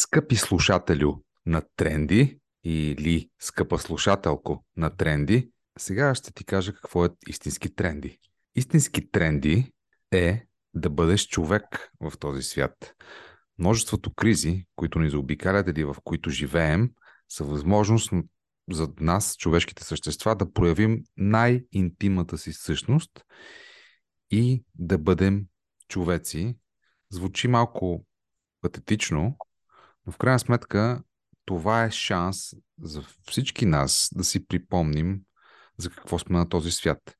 Скъпи слушателю на Тренди или скъпа слушателко на Тренди, сега ще ти кажа какво е истински тренди. Истински тренди е да бъдеш човек в този свят. Множеството кризи, които ни заобикалят или в които живеем, са възможност за нас, човешките същества, да проявим най-интимната си същност и да бъдем човеци. Звучи малко патетично, но в крайна сметка това е шанс за всички нас да си припомним за какво сме на този свят.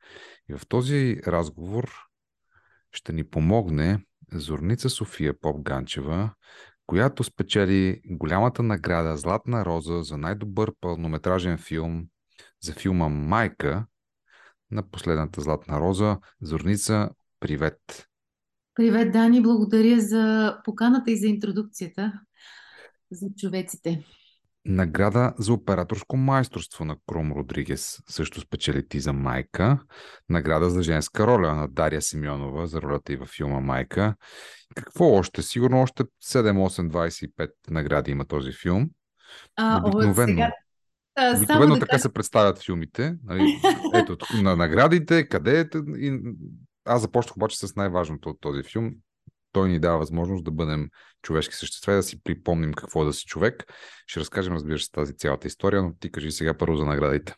И в този разговор ще ни помогне Зорница София Поп-Ганчева, която спечели голямата награда Златна роза за най-добър пълнометражен филм за филма Майка на последната Златна роза. Зорница, привет! Привет, Дани! Благодаря за поканата и за интродукцията за човеците. Награда за операторско майсторство на Кром Родригес също спечели ти за Майка. Награда за женска роля на Дария Симеонова за ролята и във филма Майка. Какво още? Сигурно още 7-8-25 награди има този филм. А, Обикновено. Сега... Обикновено да така кажа... се представят филмите. Нали? Ето, на наградите, къде е. Аз започнах обаче с най-важното от този филм той ни дава възможност да бъдем човешки същества и да си припомним какво е да си човек. Ще разкажем, разбира се, тази цялата история, но ти кажи сега първо за наградите.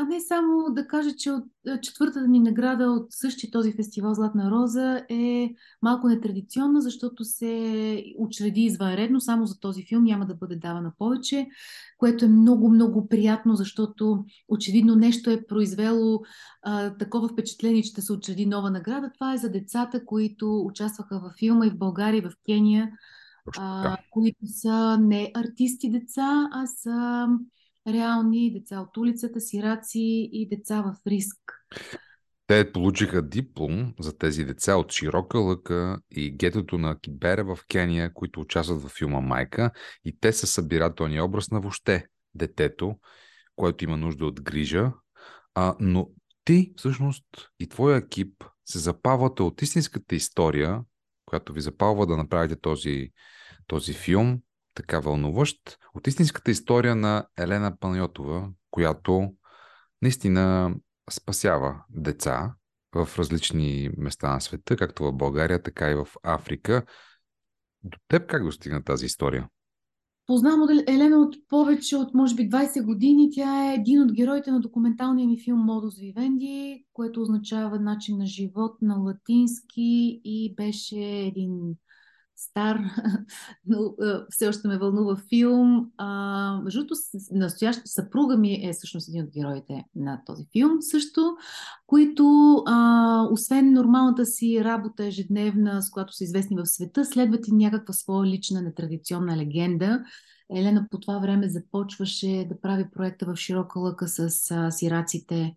А не само да кажа, че от е, четвъртата ми награда от същия този фестивал Златна роза е малко нетрадиционна, защото се учреди извънредно, само за този филм няма да бъде давана повече, което е много, много приятно, защото очевидно нещо е произвело а, такова впечатление, че да се учреди нова награда. Това е за децата, които участваха във филма и в България, и в Кения, а, които са не артисти деца, а са реални деца от улицата, сираци и деца в риск. Те получиха диплом за тези деца от Широка лъка и гетото на Кибера в Кения, които участват във филма Майка. И те са събирателния образ на въобще детето, което има нужда от грижа. А, но ти, всъщност, и твоя екип се запавате от истинската история, която ви запалва да направите този, този филм, така вълнуващ, от истинската история на Елена Панайотова, която наистина спасява деца в различни места на света, както в България, така и в Африка. До теб как достигна тази история? Познавам Елена от повече от, може би, 20 години. Тя е един от героите на документалния ми филм Модус Вивенди, което означава начин на живот на латински и беше един стар, но все още ме вълнува филм. А, между настояща съпруга ми е всъщност един от героите на този филм също, които, а, освен нормалната си работа ежедневна, с която са известни в света, следват и някаква своя лична нетрадиционна легенда. Елена по това време започваше да прави проекта в широка лъка с а, сираците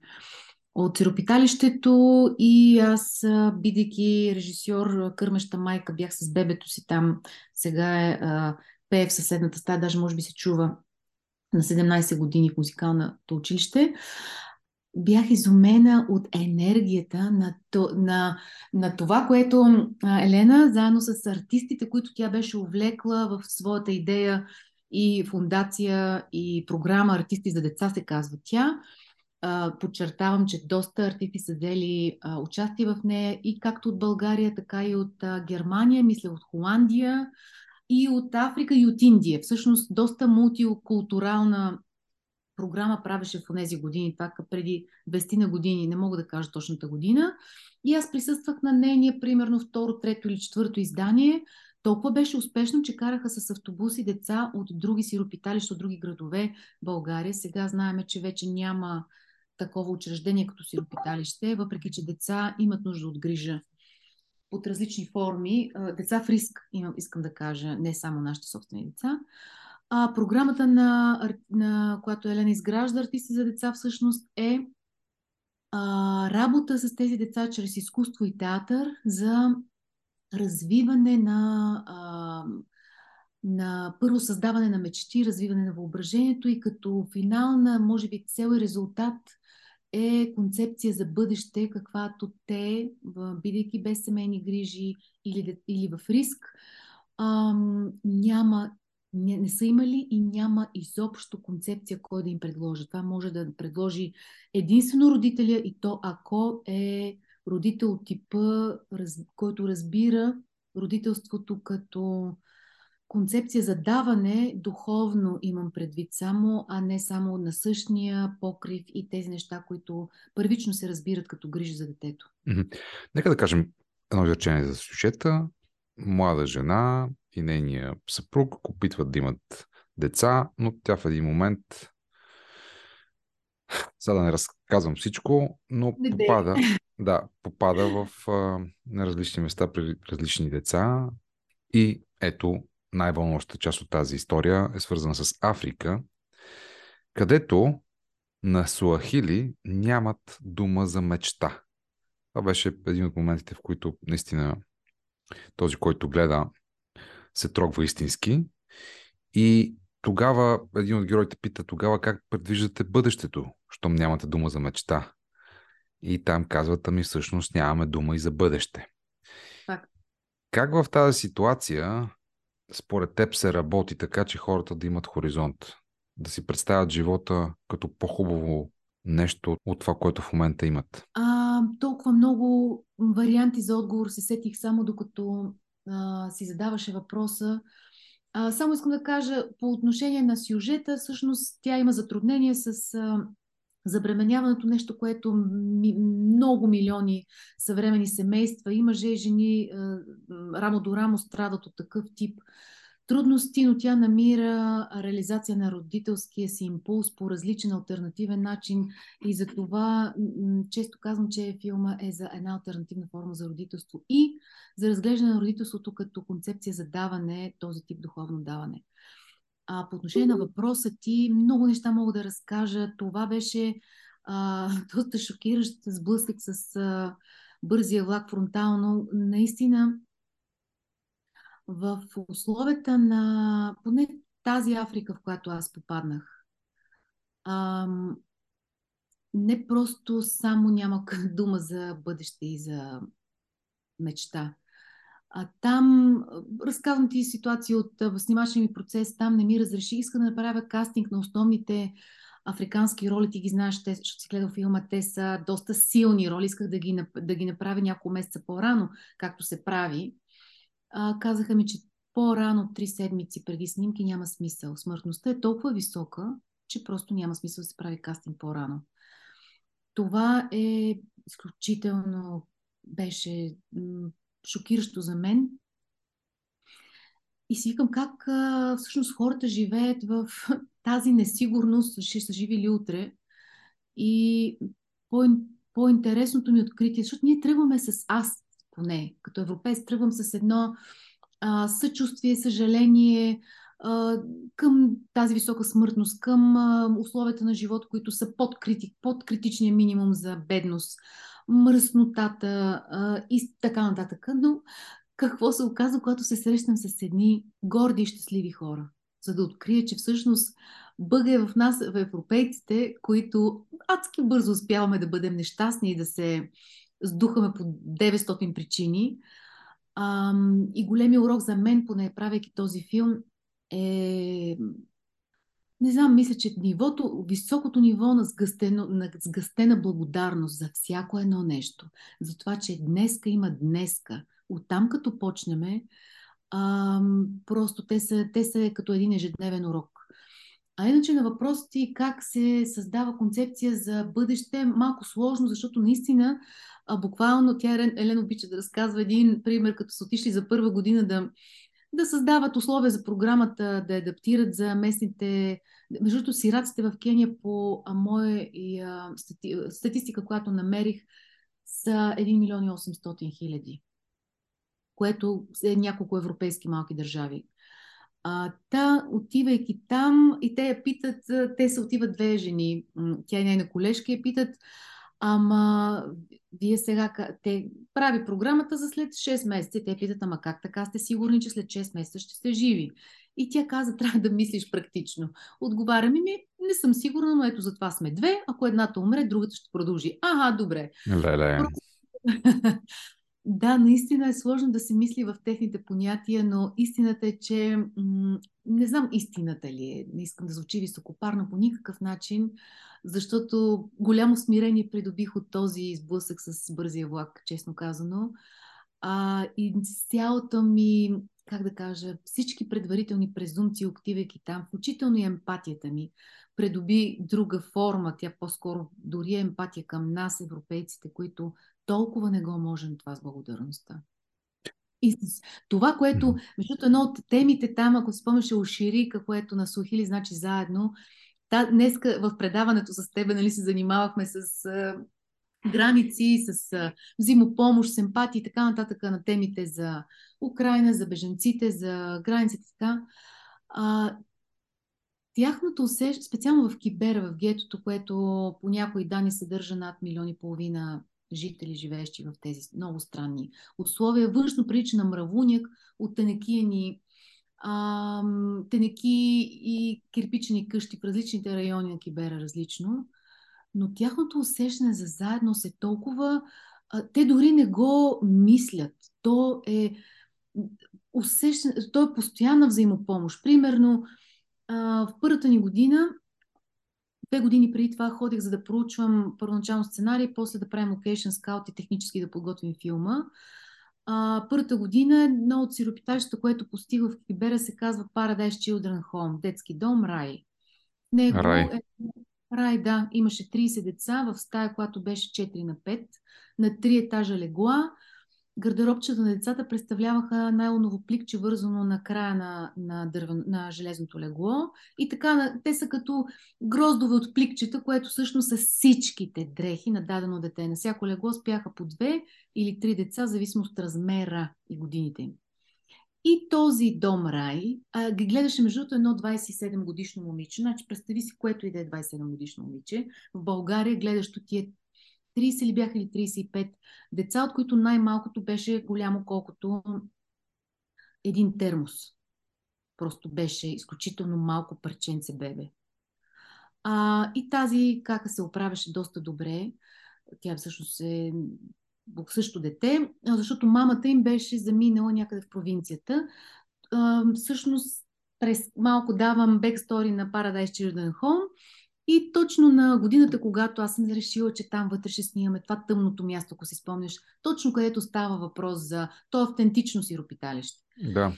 от сиропиталището и аз, бидейки режисьор, кърмеща майка, бях с бебето си там. Сега е пее в съседната стая, даже може би се чува на 17 години в музикалното училище. Бях изумена от енергията на, на, на това, което Елена, заедно с артистите, които тя беше увлекла в своята идея и фундация и програма Артисти за деца се казва тя, подчертавам, че доста артисти са взели участие в нея и както от България, така и от Германия, мисля от Холандия и от Африка и от Индия. Всъщност доста мултикултурална програма правеше в тези години, това преди 20 на години, не мога да кажа точната година. И аз присъствах на нейния, примерно, второ, трето или четвърто издание. Толкова беше успешно, че караха с автобуси деца от други сиропиталища, от други градове България. Сега знаеме, че вече няма такова учреждение като сиропиталище, въпреки че деца имат нужда от грижа под различни форми. Деца в риск, искам да кажа, не само нашите собствени деца. А, програмата, на, на която Елена изгражда артисти за деца, всъщност е а, работа с тези деца чрез изкуство и театър за развиване на, а, на първо създаване на мечти, развиване на въображението и като финална, може би, цел и резултат е концепция за бъдеще, каквато те, бидейки без семейни грижи или, или в риск, ам, не, не са имали и няма изобщо концепция кой да им предложи. Това може да предложи единствено родителя и то ако е родител типа, раз, който разбира родителството като концепция за даване, духовно имам предвид само, а не само на същия покрив и тези неща, които първично се разбират като грижа за детето. Нека да кажем едно изречение за сюжета. Млада жена и нейния съпруг опитват да имат деца, но тя в един момент сега да не разказвам всичко, но попада, да, попада в а, на различни места при различни деца и ето най-вълнуващата част от тази история е свързана с Африка, където на Суахили нямат дума за мечта. Това беше един от моментите, в които наистина този, който гледа, се трогва истински. И тогава един от героите пита тогава как предвиждате бъдещето, щом нямате дума за мечта. И там казват, ами всъщност нямаме дума и за бъдеще. Так. Как в тази ситуация според теб се работи така, че хората да имат хоризонт? Да си представят живота като по-хубаво нещо от това, което в момента имат? А, толкова много варианти за отговор се сетих само докато а, си задаваше въпроса. А, само искам да кажа по отношение на сюжета, всъщност тя има затруднение с а, забременяването, нещо, което много милиони съвремени семейства и мъже и жени а, рамо до рамо страдат от такъв тип трудности, но тя намира реализация на родителския си импулс по различен альтернативен начин и за това често казвам, че филма е за една альтернативна форма за родителство и за разглеждане на родителството като концепция за даване, този тип духовно даване. А по отношение на въпроса ти, много неща мога да разкажа. Това беше а, доста шокиращ сблъсък с а, бързия влак фронтално. Наистина, в условията на поне тази Африка, в която аз попаднах, ам, не просто само няма дума за бъдеще и за мечта. А там, разказвам ти ситуация от снимачния ми процес, там не ми разреши. Иска да направя кастинг на основните африкански роли, ти ги знаеш, те, защото си гледал филма, те са доста силни роли. Исках да ги, да ги направя няколко месеца по-рано, както се прави а, казаха ми, че по-рано, три седмици преди снимки, няма смисъл. Смъртността е толкова висока, че просто няма смисъл да се прави кастинг по-рано. Това е изключително беше шокиращо за мен. И си викам как а, всъщност хората живеят в тази несигурност, ще са живи ли утре. И по- по-интересното ми откритие, защото ние тръгваме с аз, поне като европейс, тръгвам с едно а, съчувствие, съжаление а, към тази висока смъртност, към а, условията на живот, които са под, критик, под критичния минимум за бедност, мръснотата а, и така нататък. Но какво се оказа, когато се срещам с едни горди и щастливи хора? За да открия, че всъщност бъга е в нас, в европейците, които адски бързо успяваме да бъдем нещастни и да се сдухаме по 900 причини. А, и големия урок за мен, поне правейки този филм, е не знам, мисля, че нивото, високото ниво на, сгъстено, на сгъстена благодарност за всяко едно нещо. За това, че днеска има днеска. Оттам като почнеме, а, просто те са, те са като един ежедневен урок. А иначе на въпрос ти как се създава концепция за бъдеще, малко сложно, защото наистина а, буквално тя Елен обича да разказва един пример, като са отишли за първа година да, да създават условия за програмата, да адаптират за местните... Между другото, сираците в Кения по моя и, а, стати... статистика, която намерих, са 1 милион и 800 хиляди, което е няколко европейски малки държави. А, та, отивайки там, и те я питат, те се отиват две жени, тя и нейна колежка, я питат, ама вие сега, те прави програмата за след 6 месеца. Те питат, ама как така сте сигурни, че след 6 месеца ще сте живи? И тя каза, трябва да мислиш практично. Отговаря ми, ми, не съм сигурна, но ето затова сме две. Ако едната умре, другата ще продължи. Ага, добре. Леле. Да, наистина е сложно да се мисли в техните понятия, но истината е, че м- не знам истината ли е, не искам да звучи високопарно по никакъв начин, защото голямо смирение придобих от този изблъсък с бързия влак, честно казано. А, и цялата ми, как да кажа, всички предварителни презумции, отивайки там, включително и емпатията ми, придоби друга форма. Тя по-скоро дори е емпатия към нас, европейците, които толкова не го можем това с благодарността. И с това, което, защото едно от темите там, ако спомняш, е Оширика, което на Сухили значи заедно. Та, днеска в предаването с теб нали, се занимавахме с а, граници, с а, взаимопомощ, с емпатия и така нататък на темите за Украина, за беженците, за границите. Така. А, тяхното усещане, специално в Кибера, в гетото, което по някои данни съдържа над милион и половина жители, живеещи в тези много странни условия. Външно прилича на мравуняк от тенекияни тенеки и кирпичени къщи в различните райони на Кибера различно, но тяхното усещане за заедност е толкова... А, те дори не го мислят. То е усещане, то е постоянна взаимопомощ. Примерно, а, в първата ни година Две години преди това ходих за да проучвам първоначално сценарий, после да правим location scout и технически да подготвим филма. А, първата година едно от сиропитажите, което постига в Кибера, се казва Paradise Children Home, детски дом, рай. Него рай. Е, рай, да. Имаше 30 деца в стая, която беше 4 на 5, на 3 етажа легла гардеробчета на децата представляваха найлоново пликче, вързано на края на, на, дървен, на железното легло. И така, те са като гроздове от пликчета, което всъщност са всичките дрехи на дадено дете. На всяко легло спяха по две или три деца, зависимост от размера и годините им. И този дом рай а, ги гледаше между едно 27 годишно момиче. Значи, представи си, което и да е 27 годишно момиче. В България гледащо тия 30 ли бяха или 35 деца, от които най-малкото беше голямо колкото един термос. Просто беше изключително малко парченце бебе. А, и тази кака се оправяше доста добре. Тя всъщност е също дете, защото мамата им беше заминала някъде в провинцията. А, всъщност, през малко давам бекстори на Paradise Children Home и точно на годината, когато аз съм решила, че там вътре ще снимаме това тъмното място, ако си спомняш, точно където става въпрос за то автентично сиропиталище. Да.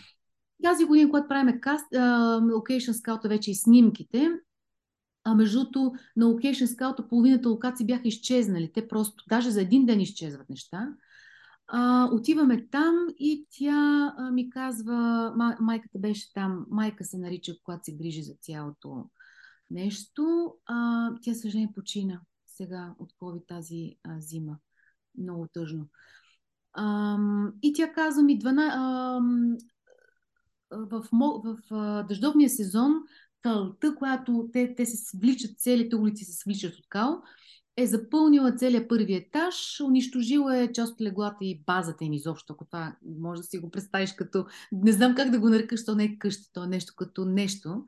Тази година, когато правим каст, Location Scout вече и снимките, а между другото, на Location Scout половината локации бяха изчезнали. Те просто, даже за един ден изчезват неща. А, отиваме там и тя а, ми казва, майката беше там, майка се нарича, когато се грижи за цялото нещо. А, тя, съжаление, почина сега от COVID тази а, зима. Много тъжно. А, и тя каза ми, 12, а, в, в, в дъждовния сезон кълта, която те, те се свличат, целите улици се свличат от кал, е запълнила целият първи етаж, унищожила е част от леглата и базата им изобщо, ако това може да си го представиш като... Не знам как да го нарека, що не е къща, то е нещо като нещо.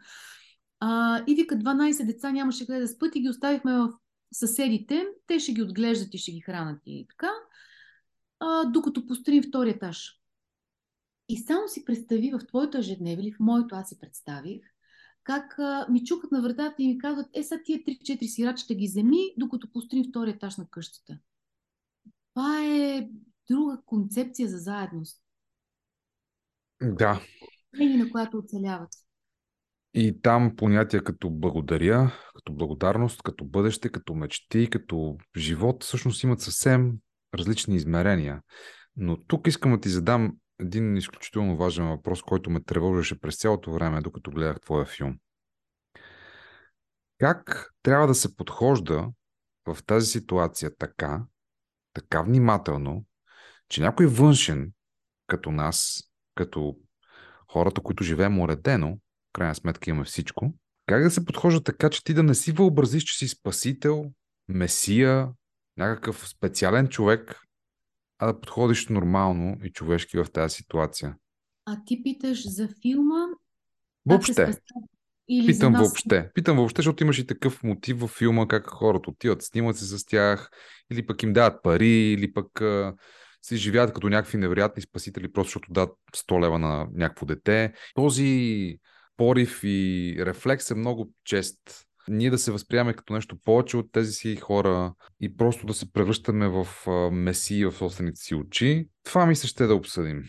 А, и вика 12 деца нямаше къде да спът и ги оставихме в съседите. Те ще ги отглеждат и ще ги хранат и така. А, докато построим втори етаж. И само си представи в твоето ежедневие, в моето аз си представих, как а, ми чукат на вратата и ми казват, е, са тия 3-4 сирачета ги вземи, докато построим втори етаж на къщата. Това е друга концепция за заедност. Да. И на която оцеляват. И там понятия като благодаря, като благодарност, като бъдеще, като мечти, като живот, всъщност имат съвсем различни измерения. Но тук искам да ти задам един изключително важен въпрос, който ме тревожеше през цялото време, докато гледах твоя филм. Как трябва да се подхожда в тази ситуация така, така внимателно, че някой външен, като нас, като хората, които живеем уредено, крайна сметка имаме всичко. Как да се подхожда така, че ти да не си въобразиш, че си спасител, месия, някакъв специален човек, а да подходиш нормално и човешки в тази ситуация? А ти питаш за филма? Въобще. Или Питам нас... въобще. Питам въобще, защото имаш и такъв мотив във филма, как хората отиват, снимат се с тях, или пък им дават пари, или пък а, си живеят като някакви невероятни спасители, просто защото дадат 100 лева на някакво дете. Този порив и рефлекс е много чест. Ние да се възприемаме като нещо повече от тези си хора и просто да се превръщаме в месии в собствените си очи. Това ми се ще да обсъдим.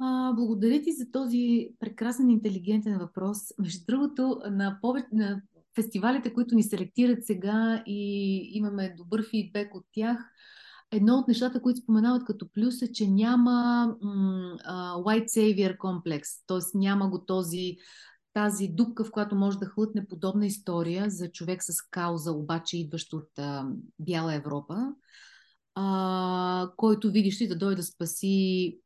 А, благодаря ти за този прекрасен интелигентен въпрос. Между другото, на, повече, на фестивалите, които ни селектират сега и имаме добър фидбек от тях, едно от нещата, които споменават като плюс е, че няма м- white savior комплекс, т.е. няма го този тази дупка, в която може да хлътне подобна история за човек с кауза, обаче идващ от а, Бяла Европа, а, който видиш ли да дойде да спаси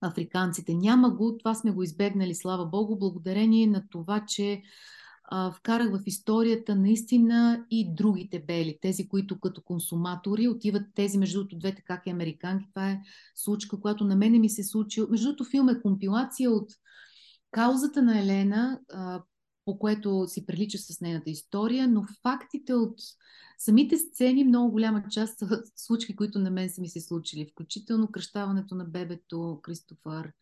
африканците. Няма го, това сме го избегнали, слава Богу, благодарение на това, че а, вкарах в историята наистина и другите бели, тези, които като консуматори отиват тези, между другото, двете как и американки. Това е случка, която на мене ми се случи. Между другото, филм е компилация от каузата на Елена, а, по което си прилича с нейната история, но фактите от самите сцени, много голяма част са случки, които на мен са ми се случили, включително кръщаването на бебето, Кристофър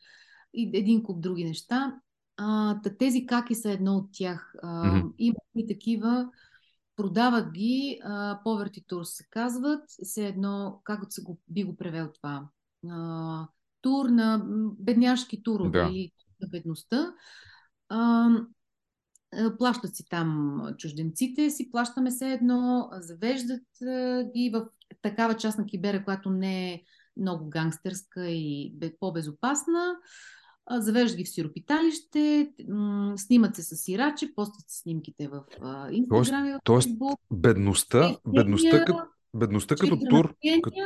и един куп други неща. А, тези каки са едно от тях. А, mm-hmm. Има и такива, продават ги, поверти тур се казват, все едно, как би го превел това? А, тур на бедняшки турове да. или бедността. А, плащат си там чужденците, си плащаме се едно, завеждат ги в такава част на Кибера, която не е много гангстерска и по-безопасна. Завеждат ги в сиропиталище, снимат се с сирачи, постат се снимките в Инстаграм и в Тоест, бедността, бедността, като, бедността като тур, като,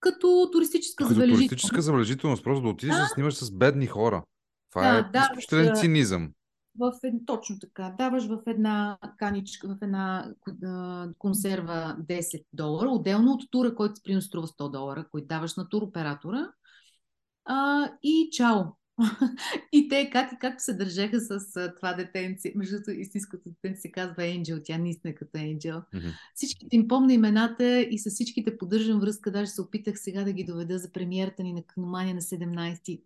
като туристическа като забележителност. туристическа забележителност, просто да отидеш да, да снимаш с бедни хора. Това да, е изключителен цинизъм. В, точно така. Даваш в една каничка, в една консерва 10 долара, отделно от тура, който примерно струва 100 долара, който даваш на туроператора. А, и чао! и те как и как се държаха с а, това детенце. Между другото, истинското детенце се казва Енджел, тя наистина е като Енджел. Mm-hmm. Всичките им помня имената и с всичките поддържам връзка. Даже се опитах сега да ги доведа за премиерата ни на Каномания на 17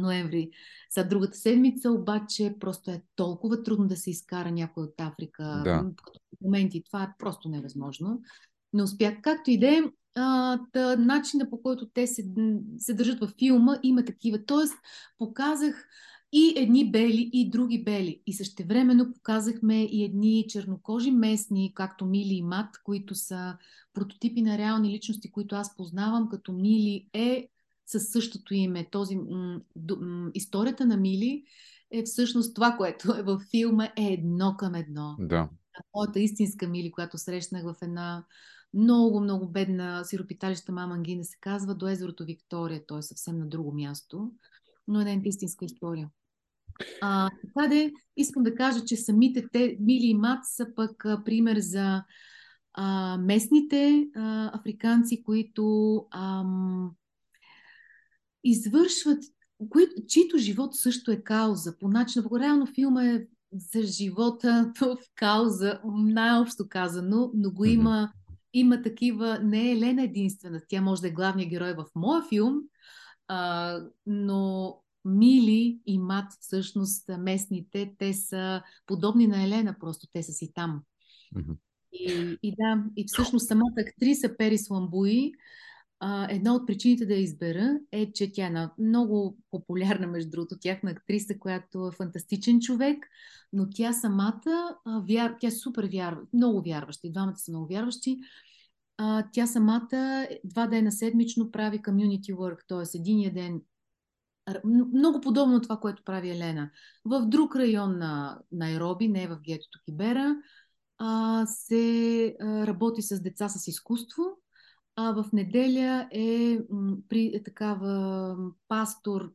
ноември. За другата седмица обаче просто е толкова трудно да се изкара някой от Африка. Да. В моменти това е просто невъзможно. Не успях. Както и да е, начина по който те се, се държат във филма има такива. Тоест, показах и едни бели, и други бели. И същевременно показахме и едни чернокожи местни, както Мили и Мат, които са прототипи на реални личности, които аз познавам, като Мили е със същото име. Този, м- м- историята на Мили е всъщност това, което е във филма, е едно към едно. Да. Моята истинска Мили, която срещнах в една много, много бедна сиропиталища Мама Ангина се казва, до езерото Виктория, то е съвсем на друго място, но е една истинска история. А, така де, искам да кажа, че самите те, Мили и Мат, са пък а, пример за а, местните а, африканци, които ам, извършват, кои, чието живот също е кауза. По начин, по реално филма е за живота в кауза, най-общо казано, но го има, има такива, не е Лена единствена, тя може да е главният герой в моя филм, а, но Мили и Мат, всъщност местните, те са подобни на Елена, просто те са си там. Mm-hmm. И, и да, и всъщност самата актриса Перис Ламбуи, една от причините да я избера е, че тя е много популярна, между другото, тяхна актриса, която е фантастичен човек, но тя самата, а, вяр... тя е супер вярва, много вярваща, и двамата са много вярващи. А, тя самата два дена седмично прави community work, т.е. единия ден много подобно това, което прави Елена. В друг район на Найроби, не в гетото Кибера, а, се а, работи с деца с изкуство а в неделя е при е такава пастор,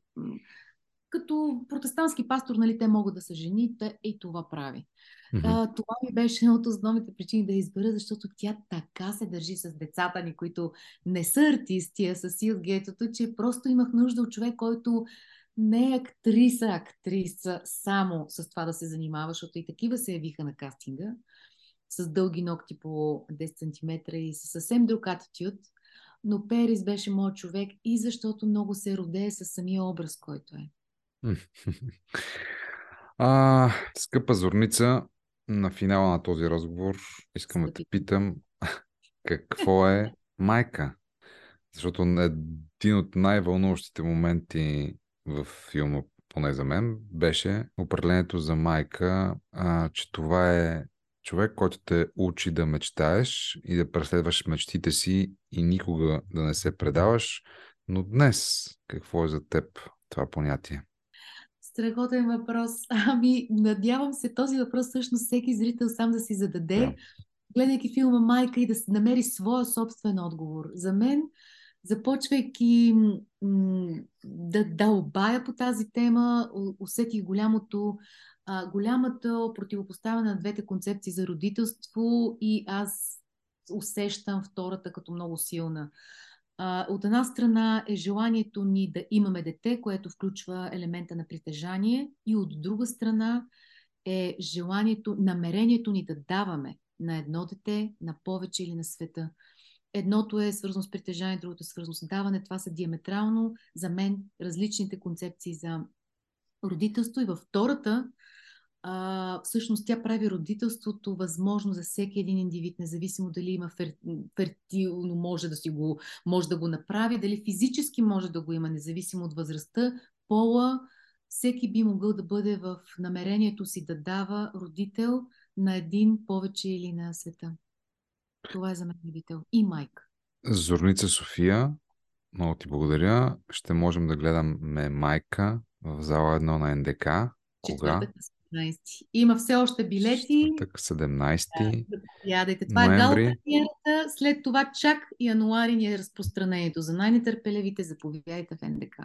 като протестантски пастор, нали, те могат да са жени, те и това прави. Mm-hmm. А, това ми беше една от основните причини да избера, защото тя така се държи с децата ни, които не са артисти, а са си от гетото, че просто имах нужда от човек, който не е актриса, актриса само с това да се занимава, защото и такива се явиха на кастинга с дълги ногти по 10 см и със съвсем друг атитюд. но Перис беше моят човек и защото много се родее с самия образ, който е. А, скъпа Зорница, на финала на този разговор искам да те питам какво е майка? Защото един от най-вълнуващите моменти в филма, поне за мен, беше определението за майка, а, че това е човек, който те учи да мечтаеш и да преследваш мечтите си и никога да не се предаваш. Но днес, какво е за теб това понятие? Страхотен въпрос. Ами, надявам се този въпрос всъщност всеки зрител сам да си зададе, да. гледайки филма Майка и да се намери своя собствен отговор. За мен, започвайки м- да дълбая по тази тема, усетих голямото, а, голямата противопоставяне на двете концепции за родителство и аз усещам втората като много силна. А, от една страна е желанието ни да имаме дете, което включва елемента на притежание, и от друга страна е желанието, намерението ни да даваме на едно дете, на повече или на света. Едното е свързано с притежание, другото е свързано с даване. Това са диаметрално за мен различните концепции за родителство. И във втората а, всъщност тя прави родителството възможно за всеки един индивид, независимо дали има фер, фертилно може да си го, може да го направи, дали физически може да го има, независимо от възрастта, пола, всеки би могъл да бъде в намерението си да дава родител на един повече или на света. Това е за мен родител и майка. Зорница София, много ти благодаря. Ще можем да гледаме майка в зала 1 на НДК. Кога? 17. Има все още билети. Четвъртък 17. Да, Това ноември. е гала След това чак януари ни е разпространението. За най-нетърпеливите заповядайте в НДК.